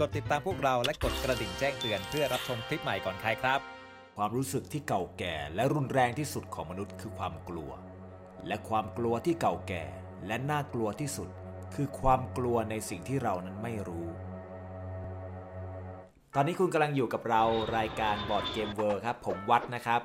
กดติดตามพวกเราและกดกระดิ่งแจ้งเตือนเพื่อรับชมคลิปใหม่ก่อนใครครับ ความรู้สึกที่เก่าแก่และรุนแรงที่สุดของมนุษย์คือความกลัว และความกลัวที่เก่าแก่และน่ากลัวที่สุด คือความกลัวในสิ่งที่เรานั้นไม่รู้ ตอนนี้คุณกำลังอยู่กับเรารายการ Board Game World ครับ ผมวัดนะครับ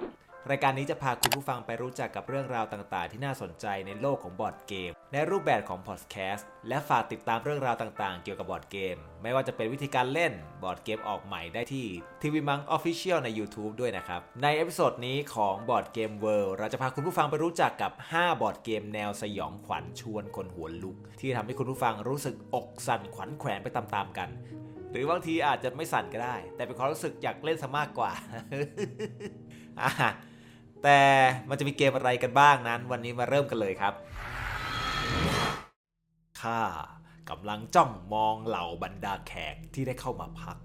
รายการนี้จะพาคุณผู้ฟังไปรู้จักกับเรื่องราวต่างๆ ที่น่าสนใจในโลกของบอร์ดเกม ในรูปแบบของพอดแคสต์และฝากติดตามเรื่องราวต่างๆ เกี่ยวกับบอร์ดเกม ไม่ว่าจะเป็นวิธีการเล่นบอร์ดเกมออกใหม่ได้ที่ทีวีมัง Official ใน YouTube ด้วยนะครับ ใน episode นี้ของ Board Game World เราจะพาคุณผู้ฟังไปรู้จักกับ 5 บอร์ดเกมแนวสยองขวัญชวนขนหัวลุก ที่ทำให้คุณผู้ฟังรู้สึกอกสั่นขวัญแขวนไปตามๆกันหรือบางทีอาจจะไม่สั่นก็ได้ แต่เป็นความรู้สึกอยากเล่นซะมากกว่าอะ แต่มันจะมีเกมอะไรกันบ้างนั้น วันนี้มาเริ่มกันเลยครับ ข้ากำลังจ้องมองเหล่าบรรดาแขกที่ได้เข้ามาพัก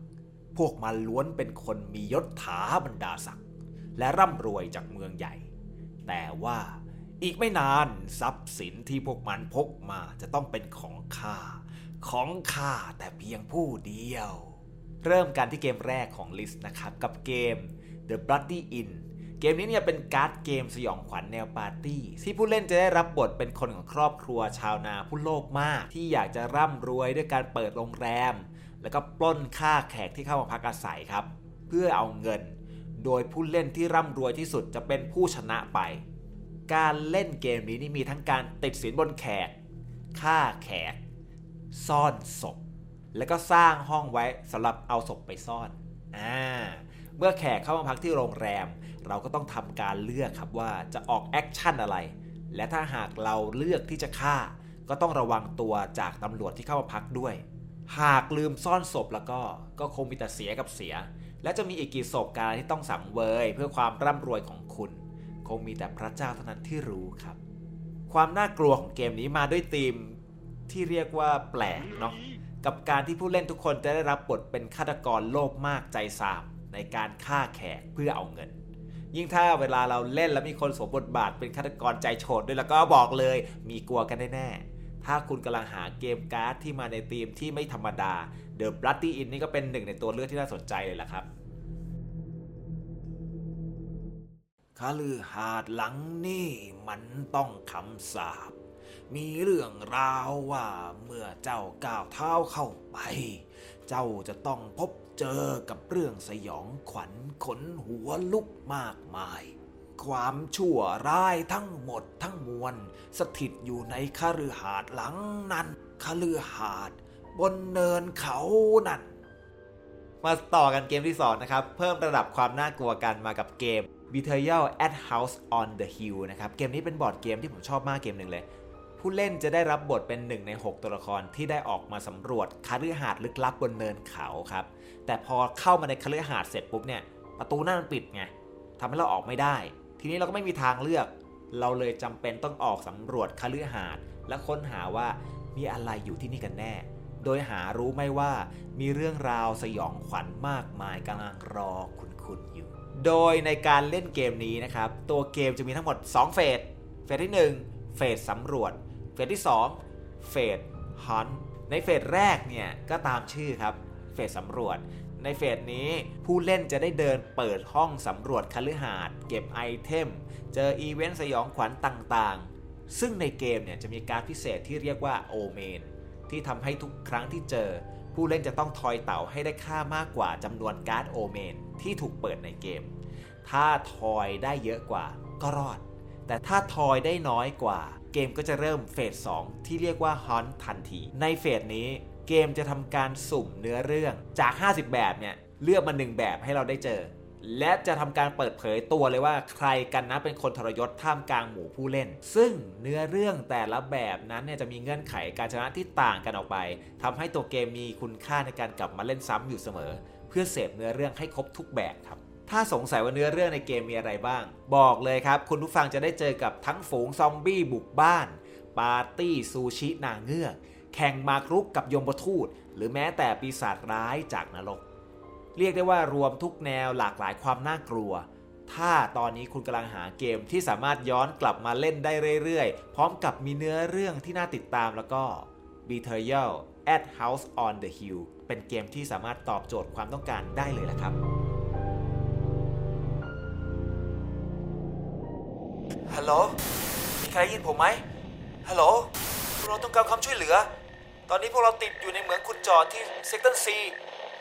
พวกมันล้วนเป็นคนมียศถาบรรดาศักดิ์และร่ำรวยจากเมืองใหญ่ แต่ว่าอีกไม่นานทรัพย์สินที่พวกมันพกมาจะต้องเป็นของข้าของข้าแต่เพียงผู้เดียว เริ่มกันที่เกมแรกของ list นะครับ กับเกม The Bloody Inn เกมนี้เนี่ยเป็นการ์ดเกมสยองขวัญแนวปาร์ตี้ ที่ผู้เล่นจะได้รับบทเป็นคนของครอบครัวชาวนาผู้โลภมาก ที่อยากจะร่ำรวยด้วยการเปิดโรงแรม แล้วก็ปล้นค่าแขกที่เข้ามาพักอาศัยครับ เพื่อเอาเงิน โดยผู้เล่นที่ร่ำรวยที่สุดจะเป็นผู้ชนะไป การเล่นเกมนี้นี่มีทั้งการติดสินบนแขกฆ่าแขก ซ่อนศพแล้วก็สร้างห้องไว้สำหรับเอาศพไปซ่อนอ่า เมื่อแขกเข้ามาพักที่โรงแรม เราก็ต้องทำการเลือกครับว่าจะออกแอคชั่นอะไร และถ้าหากเราเลือกที่จะฆ่า ก็ต้องระวังตัวจากตำรวจที่เข้ามาพักด้วย หากลืมซ่อนศพแล้วก็ก็คงมีแต่เสียกับเสีย และจะมีอีกกี่ศพการที่ต้องสังเวย เพื่อความร่ำรวยของคุณ คงมีแต่พระเจ้าเท่านั้นที่รู้ครับ ความน่ากลัวของเกมนี้มาด้วยธีมที่เรียกว่าแปลกเนาะกับการที่ผู้เล่นทุกคนจะได้รับบทเป็นฆาตกรโลภมากใจสาม ในการฆ่าแขกเพื่อเอาเงิน ยิ่งถ้าเวลาเราเล่นแล้วมีคนสวมบทบาทเป็นฆาตกรใจโฉดด้วยแล้วก็บอกเลย มีกลัวกันแน่ๆถ้าคุณกำลังหาเกมการ์ดที่มาในธีมที่ไม่ธรรมดา The Bloody Inn นี่ก็เป็นหนึ่งในตัวเลือกที่น่าสนใจเลยล่ะครับคาลือหาดหลังนี่มันต้องคำสาบ มีเรื่องราวว่าเมื่อเจ้าก้าวเท้าเข้าไป เจ้าจะต้องพบ เจอกับเรื่องสยองขวัญขนหัวลุกมากมาย ความชั่วร้ายทั้งหมดทั้งมวล สถิตอยู่ในคาลือหาดหลังนั้นคาลือหาดบนเนินเขานั่น มาต่อกันเกมที่ 2 นะครับ เพิ่มระดับความน่ากลัวกันมากับเกม Betrayal at House on the Hill นะครับ เกมนี้เป็นบอร์ดเกมที่ผมชอบมากเกมหนึ่งเลย ผู้เล่นจะได้รับบทเป็นหนึ่งใน 6 ตัวละครที่ได้ออกมาสำรวจคาลือหาดลึกลับบนเนินเขาครับ แต่พอเข้ามาในคาลือหาดเสร็จปุ๊บเนี่ยประตูหน้ามันปิดไงทำให้เราออกไม่ได้ ทีนี้เราก็ไม่มีทางเลือก เราเลยจำเป็นต้องออกสำรวจคาลือหาดและค้นหาว่ามีอะไรอยู่ที่นี่กันแน่ โดยหารู้ไม่ว่ามีเรื่องราวสยองขวัญมากมายกำลังรอคุณๆอยู่ โดยในการเล่นเกมนี้นะครับ ตัวเกมจะมีทั้งหมด 2 เฟส เฟสที่ 1 เฟสสำรวจ ฟสที่2เฟสฮันใน phase แรกเนี่ยก็ตามชื่อครับ phase สำรวจ ใน phase นี้ผู้เล่นจะได้เดินเปิดห้องสำรวจคฤหาสน์เก็บ item เจออีเวนต์สยองขวัญต่างๆ ซึ่งในเกมเนี่ยจะมีการ์ดพิเศษที่เรียกว่า omen ที่ทำให้ทุกครั้งที่เจอ ผู้เล่นจะต้องทอยเต๋าให้ได้ค่ามากกว่าจำนวนการ์ด omen ที่ถูกเปิดในเกม ถ้าทอยได้เยอะกว่าก็รอด แต่ถ้าทอยได้น้อยกว่า เกมก็จะเริ่มเฟส 2 ที่เรียกว่าฮอนทันที ในเฟสนี้เกมจะทำการสุ่มเนื้อเรื่องจาก 50 แบบเนี่ยเลือกมา1แบบให้เราได้เจอ และจะทำการเปิดเผยตัวเลยว่าใครกันนะเป็นคนทรยศท่ามกลางหมู่ผู้เล่น ซึ่งเนื้อเรื่องแต่ละแบบนั้นเนี่ยจะมีเงื่อนไขการชนะที่ต่างกันออกไปทำให้ตัวเกมมีคุณค่าในการกลับมาเล่นซ้ำอยู่เสมอ เพื่อเสพเนื้อเรื่องให้ครบทุกแบบครับ ถ้าสงสัยว่าเนื้อเรื่องในเกมมีอะไรบ้าง บอกเลยครับ คุณผู้ฟังจะได้เจอกับทั้งฝูงซอมบี้บุกบ้าน ปาร์ตี้ซูชินางเงือก แข่งมากรุกกับยมทูต หรือแม้แต่ปีศาจร้ายจากนรก เรียกได้ว่ารวมทุกแนวหลากหลายความน่ากลัว ถ้าตอนนี้คุณกำลังหาเกมที่สามารถย้อนกลับมาเล่นได้เรื่อยๆ พร้อมกับมีเนื้อเรื่องที่น่าติดตามแล้วก็ Betrayal at House on the Hill เป็นเกมที่สามารถตอบโจทย์ความต้องการได้เลยละครับ ฮัลโหล มีใครได้ยินผมไหมฮัลโหลพวกเราต้องการความช่วยเหลือ ตอนนี้พวกเราติดอยู่ในเหมืองขุดเจอที่เซกเตันซี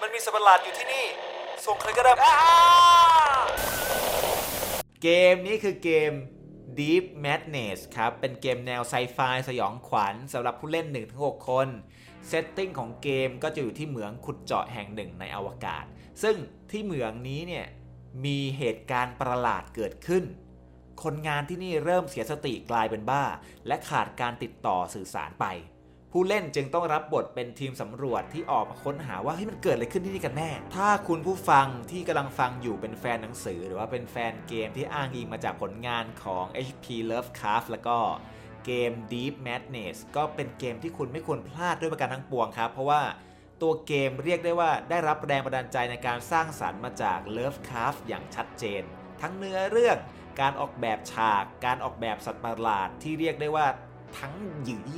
มันมีสัตว์ประหลาดอยู่ที่นี่ ส่งใครก็ได้อ้าเกมนี้คือเกม Deep Madness ครับ เป็นเกมแนวไซไฟสยองขวัญสำหรับผู้เล่น 1-6 คน เซตติ้งของเกมก็จะอยู่ที่เหมืองขุดเจาะแห่งหนึ่งในอวกาศ ซึ่งที่เหมืองนี้เนี่ยมีเหตุการณ์ประหลาดเกิดขึ้น คนงานที่นี่เริ่มเสียสติกลายเป็นบ้า และขาดการติดต่อสื่อสารไป ผู้เล่นจึงต้องรับบทเป็นทีมสำรวจที่ออกมาค้นหาว่าเฮ้ยมันเกิดอะไรขึ้นที่นี่กันแน่ ถ้าคุณผู้ฟังที่กำลังฟังอยู่เป็นแฟนหนังสือ หรือว่าเป็นแฟนเกมที่อ้างอิงมาจากผลงานของ HP Lovecraft แล้วก็เกม Deep Madness ก็เป็นเกมที่คุณไม่ควรพลาดด้วยประการทั้งปวงครับ เพราะว่าตัวเกมเรียกได้ว่าได้รับแรงบันดาลใจในการสร้างสรรค์มาจาก Lovecraft อย่างชัดเจน ทั้งเนื้อเรื่อง การออกแบบฉาก การออกแบบสัตว์ประหลาดที่เรียกได้ว่าทั้งหยือ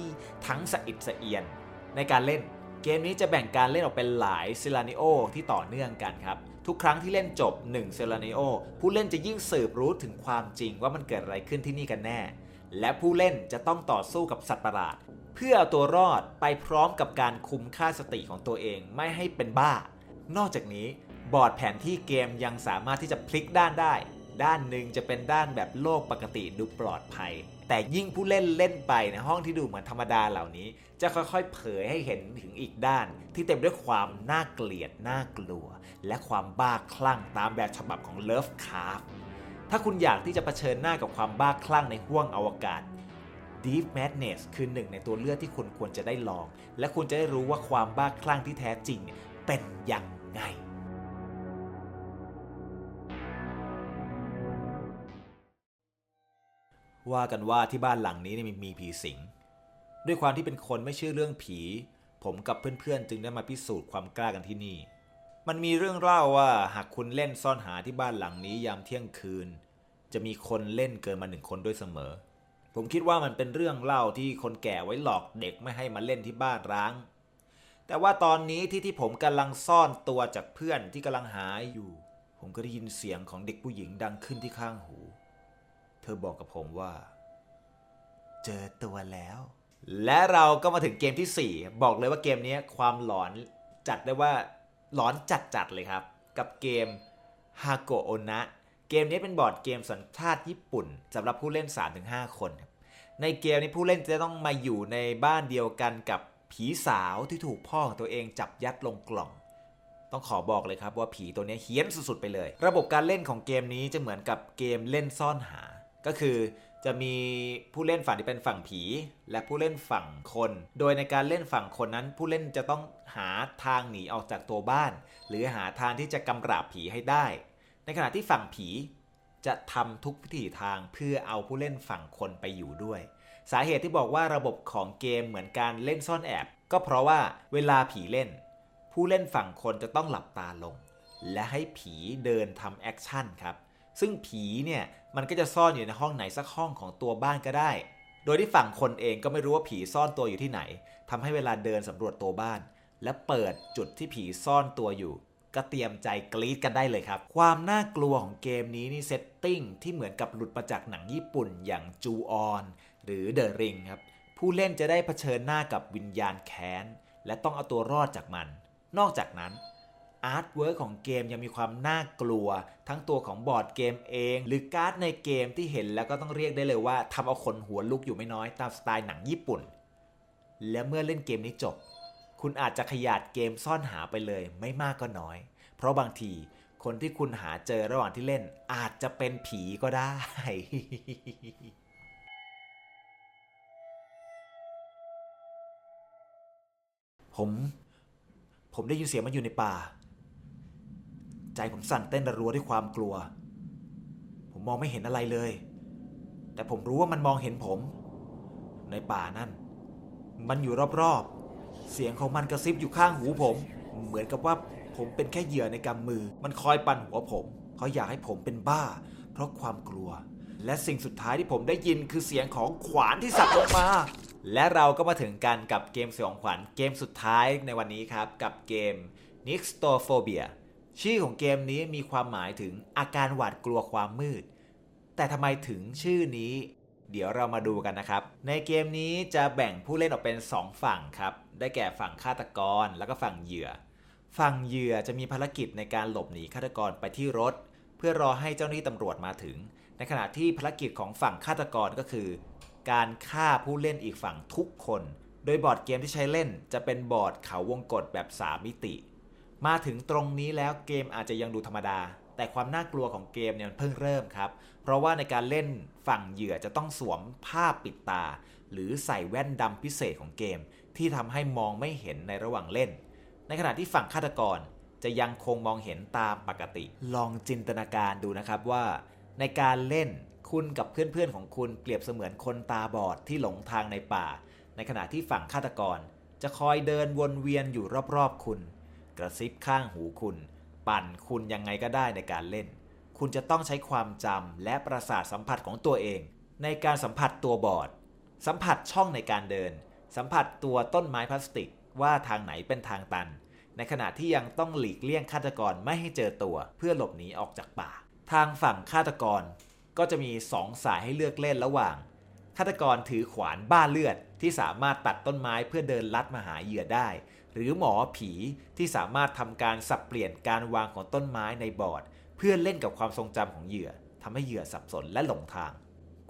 ทั้งสะอิดสะเอียน ในการเล่น เกมนี้จะแบ่งการเล่นออกเป็นหลายเซลานิโอที่ต่อเนื่องกันครับ ทุกครั้งที่เล่นจบ1เซลานิโอผู้เล่นจะยิ่งสืบรู้ถึงความจริงว่ามันเกิดอะไรขึ้นที่นี่กันแน่ และผู้เล่นจะต้องต่อสู้กับสัตว์ประหลาด เพื่อเอาตัวรอดไปพร้อมกับการคุมค่าสติของตัวเองไม่ให้เป็นบ้า นอกจากนี้บอร์ดแผนที่เกมยังสามารถที่จะพลิกด้านได้ ด้านหนึ่งจะเป็นด้านแบบโลกปกติดูปลอดภัย แต่ยิ่งผู้เล่นเล่นไปในห้องที่ดูเหมือนธรรมดาเหล่านี้ จะค่อยๆ เผยให้เห็นถึงอีกด้าน ที่เต็มด้วยความน่าเกลียดน่ากลัว และความบ้าคลั่งตามแบบฉบับของเลิฟคาร์ถ้าคุณอยากที่จะเผชิญหน้ากับความบ้าคลั่งในห้วงอวกาศ Deep Madness คือหนึ่งในตัวเลือกที่คุณควรจะได้ลอง และคุณจะได้รู้ว่าความบ้าคลั่งที่แท้จริงเป็นยังไง ว่ากันว่าที่บ้านหลังนี้นมีมีผีสิง ด้วยความที่เป็นคนไม่เชื่อเรื่องผี ผมกับเพื่อนๆ จึงได้มาพิสูจน์ความกล้ากันที่นี่ มันมีเรื่องเล่าว่าหากคุณเล่นซ่อนหาที่บ้านหลังนี้ยามเที่ยงคืน จะมีคนเล่นเกินมาหนึ่งคนด้วยเสมอ ผมคิดว่ามันเป็นเรื่องเล่าที่คนแก่ไว้หลอกเด็กไม่ให้มาเล่นที่บ้านร้าง แต่ว่าตอนนี้ที่ที่ผมกำลังซ่อนตัวจากเพื่อนที่กำลังหาอยู่ ผมก็ได้ยินเสียงของเด็กผู้หญิงดังขึ้นที่ข้างหู ธอบอกกับผมว่า เจอตัวแล้ว และเราก็มาถึงเกมที่ 4 บอกเลยว่าเกมนี้ความหลอนจัดได้ว่าหลอนจัดๆเลยครับ กับเกมฮาโกโอนะเกมนี้เป็นบอร์ดเกมสัญชาติญี่ปุ่นสำหรับผู้เล่น 3-5 คนครับในเกมนี้ผู้เล่นจะต้องมาอยู่ในบ้านเดียวกันกับผีสาวที่ถูกพ่อของตัวเองจับยัดลงกล่อง ต้องขอบอกเลยครับว่าผีตัวนี้เฮี้ยนสุดๆไปเลย ระบบการเล่นของเกมนี้จะเหมือนกับเกมเล่นซ่อนหา ก็คือจะมีผู้เล่นฝั่งที่เป็นฝั่งผี และผู้เล่นฝั่งคน โดยในการเล่นฝั่งคนนั้น ผู้เล่นจะต้องหาทางหนีออกจากตัวบ้าน หรือหาทางที่จะกำราบผีให้ได้ ในขณะที่ฝั่งผีจะทำทุกวิถีทางเพื่อเอาผู้เล่นฝั่งคนไปอยู่ด้วย สาเหตุที่บอกว่าระบบของเกมเหมือนการเล่นซ่อนแอบ ก็เพราะว่าเวลาผีเล่น ผู้เล่นฝั่งคนจะต้องหลับตาลง และให้ผีเดินทำ action ครับ ซึ่งผีเนี่ยมันก็จะซ่อนอยู่ในห้องไหนสักห้องของตัวบ้านก็ได้ โดยที่ฝั่งคนเองก็ไม่รู้ว่าผีซ่อนตัวอยู่ที่ไหนทำให้เวลาเดินสำรวจตัวบ้าน และเปิดจุดที่ผีซ่อนตัวอยู่ ก็เตรียมใจกรี๊ดกันได้เลยครับ ความน่ากลัวของเกมนี้นี่ setting ที่เหมือนกับหลุดมาจากหนังญี่ปุ่นอย่างจูออนหรือ The Ring ครับผู้เล่นจะได้เผชิญหน้ากับวิญญาณแค้นและต้องเอาตัวรอดจากมัน นอกจากนั้น artwork ของเกมยังมีความน่ากลัว ทั้งตัวของบอร์ดเกมเอง หรือการ์ดในเกมที่เห็นแล้วก็ต้องเรียกได้เลยว่าทำเอาขนหัวลุกอยู่ไม่น้อยตามสไตล์หนังญี่ปุ่น และเมื่อเล่นเกมนี้จบ คุณอาจจะขยาดเกมซ่อนหาไปเลยไม่มากก็น้อย เพราะบางทีคนที่คุณหาเจอระหว่างที่เล่นอาจจะเป็นผีก็ได้ ผม ผมได้ยินเสียงมันอยู่ในป่า ใจผมสั่นเต้นระรัวด้วยความกลัว ผมมองไม่เห็นอะไรเลย แต่ผมรู้ว่ามันมองเห็นผม ในป่านั่น มันอยู่รอบๆ เสียงของมันกระซิบอยู่ข้างหูผม เหมือนกับว่าผมเป็นแค่เหยื่อในกำมือ มันคอยปั่นหัวผมเขาอยากให้ผมเป็นบ้า เพราะความกลัว และสิ่งสุดท้ายที่ผมได้ยินคือเสียงของขวานที่สับลงมา และเราก็มาถึงกันกับเกมสยองขวัญเกมสุดท้ายในวันนี้ครับ กับเกม n i x t o p h o b i a ชื่อของเกมนี้มีความหมายถึงอาการหวาดกลัวความมืด แต่ทำไมถึงชื่อนี้ เดี๋ยวเรามาดูกันนะครับ ในเกมนี้จะแบ่งผู้เล่นออกเป็น 2 ฝั่งครับ ได้แก่ฝั่งฆาตกรแล้วก็ฝั่งเหยื่อ ฝั่งเหยื่อจะมีภารกิจในการหลบหนีฆาตกรไปที่รถ เพื่อรอให้เจ้าหน้าที่ตำรวจมาถึง ในขณะที่ภารกิจของฝั่งฆาตกรก็คือ การฆ่าผู้เล่นอีกฝั่งทุกคน โดยบอร์ดเกมที่ใช้เล่นจะเป็นบอร์ดเขาวงกฏแบบ3มิติ มาถึงตรงนี้แล้วเกมอาจจะยังดูธรรมดา แต่ความน่ากลัวของเกมเนี่ยมันเพิ่งเริ่มครับ เพราะว่าในการเล่นฝั่งเหยื่อจะต้องสวมผ้าปิดตา หรือใส่แว่นดำพิเศษของเกม ที่ทำให้มองไม่เห็นในระหว่างเล่น ในขณะที่ฝั่งฆาตกรจะยังคงมองเห็นตามปกติ ลองจินตนาการดูนะครับว่า ในการเล่นคุณกับเพื่อนๆของคุณเปรียบเสมือนคนตาบอดที่หลงทางในป่า ในขณะที่ฝั่งฆาตกร จะคอยเดินวนเวียนอยู่รอบๆคุณ กระซิบข้างหูคุณ ปั่นคุณยังไงก็ได้ในการเล่น คุณจะต้องใช้ความจำและประสาทสัมผัสของตัวเอง ในการสัมผัสตัวบอร์ด สัมผัสช่องในการเดิน สัมผัสตัวต้นไม้พลาสติกว่าทางไหนเป็นทางตัน ในขณะที่ยังต้องหลีกเลี่ยงฆาตกรไม่ให้เจอตัว เพื่อหลบหนีออกจากป่า ทางฝั่งฆาตกร ก็จะมี2สายให้เลือกเล่นระหว่างฆาตกรถือขวานบ้าเลือดที่สามารถตัดต้นไม้เพื่อเดินลัดมาหาเหยื่อได้ หรือหมอผีที่สามารถทำการสับเปลี่ยนการวางของต้นไม้ในบอร์ด เพื่อเล่นกับความทรงจำของเหยื่อทำให้เหยื่อสับสนและหลงทาง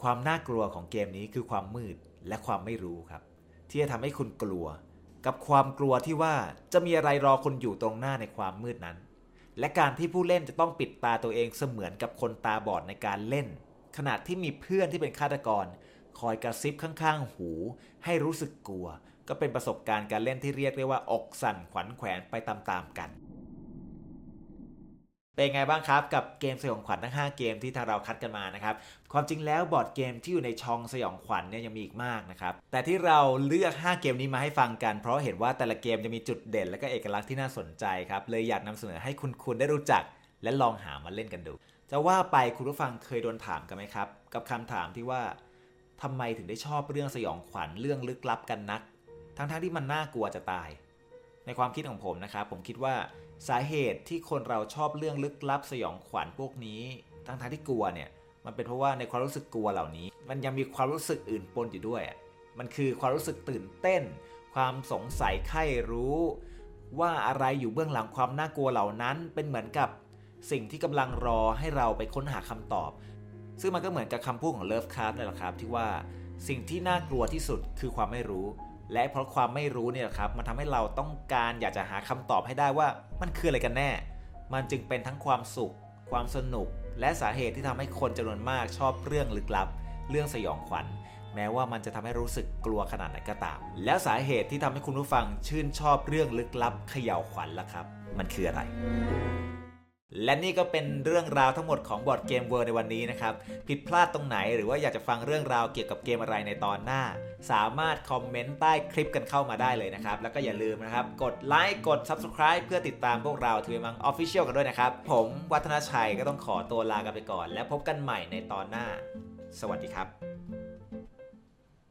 ความน่ากลัวของเกมนี้คือความมืดและความไม่รู้ครับ ที่จะทำให้คุณกลัว กับความกลัวที่ว่าจะมีอะไรรอคุณอยู่ตรงหน้าในความมืดนั้น และการที่ผู้เล่นจะต้องปิดตาตัวเองเสมือนกับคนตาบอดในการเล่น ขณะที่มีเพื่อนที่เป็นฆาตกร คอยกระซิบข้างๆ หู ให้รู้สึกกลัว ก็เป็นประสบการณ์การเล่นที่เรียกได้ว่าอกสั่นขวัญแขวนไปตามๆกัน เป็นไงบ้างครับกับเกมสยองขวัญทั้ง 5 เกมที่ทางเราคัดกันมานะครับ ความจริงแล้วบอร์ดเกมที่อยู่ในช่องสยองขวัญเนี่ยยังมีอีกมากนะครับ แต่ที่เราเลือก 5 เกมนี้มาให้ฟังกัน เพราะเห็นว่าแต่ละเกมจะมีจุดเด่น และก็เอกลักษณ์ที่น่าสนใจครับ เลยอยากนำเสนอให้คุณคุณได้รู้จัก และลองหามาเล่นกันดู จะว่าไปคุณผู้ฟังเคยโดนถามกันไหมครับ กับคำถามที่ว่าทำไมถึงได้ชอบเรื่องสยองขวัญเรื่องลึกลับกันนัก ทั้งๆที่มันน่ากลัวจะตาย ในความคิดของผมนะครับ ผมคิดว่าสาเหตุที่คนเราชอบเรื่องลึกลับสยองขวัญพวกนี้ ทั้งๆที่กลัวเนี่ย มันเป็นเพราะว่าในความรู้สึกกลัวเหล่านี้ มันยังมีความรู้สึกอื่นปนอยู่ด้วย มันคือความรู้สึกตื่นเต้น ความสงสัยใคร่รู้ ว่าอะไรอยู่เบื้องหลังความน่ากลัวเหล่านั้น เป็นเหมือนกับสิ่งที่กำลังรอให้เราไปค้นหาคำตอบ ซึ่งมันก็เหมือนกับคำพูดของเลิฟคาร์ดเลยแหละครับที่ว่าสิ่งที่น่ากลัวที่สุดคือความไม่รู้ และเพราะความไม่รู้เนี่ยครับมันทำให้เราต้องการอยากจะหาคำตอบให้ได้ว่ามันคืออะไรกันแน่ มันจึงเป็นทั้งความสุข ความสนุก และสาเหตุที่ทำให้คนจำนวนมากชอบเรื่องลึกลับ เรื่องสยองขวัญ แม้ว่ามันจะทำให้รู้สึกกลัวขนาดไหนก็ตาม แล้วสาเหตุที่ทำให้คุณผู้ฟังชื่นชอบเรื่องลึกลับเขย่าวขวัญล่ะครับ มันคืออะไร และนี่ก็เป็นเรื่องราวทั้งหมดของบอร์ดเกมเวิร์ในวันนี้นะครับ ผิดพลาดตรงไหนหรือว่าอยากจะฟังเรื่องราวเกี่ยวกับเกมอะไรในตอนหน้า สามารถคอมเมนต์ใต้คลิปกันเข้ามาได้เลยนะครับ แล้วก็อย่าลืมนะครับ กดไลค์กด Subscribe เพื่อติดตามพวกเราทวีมัง Official กันด้วยนะครับ ผมวัฒนชัยก็ต้องขอตัวลากันไปก่อน แล้วพบกันใหม่ในตอนหน้า สวัสดีครับ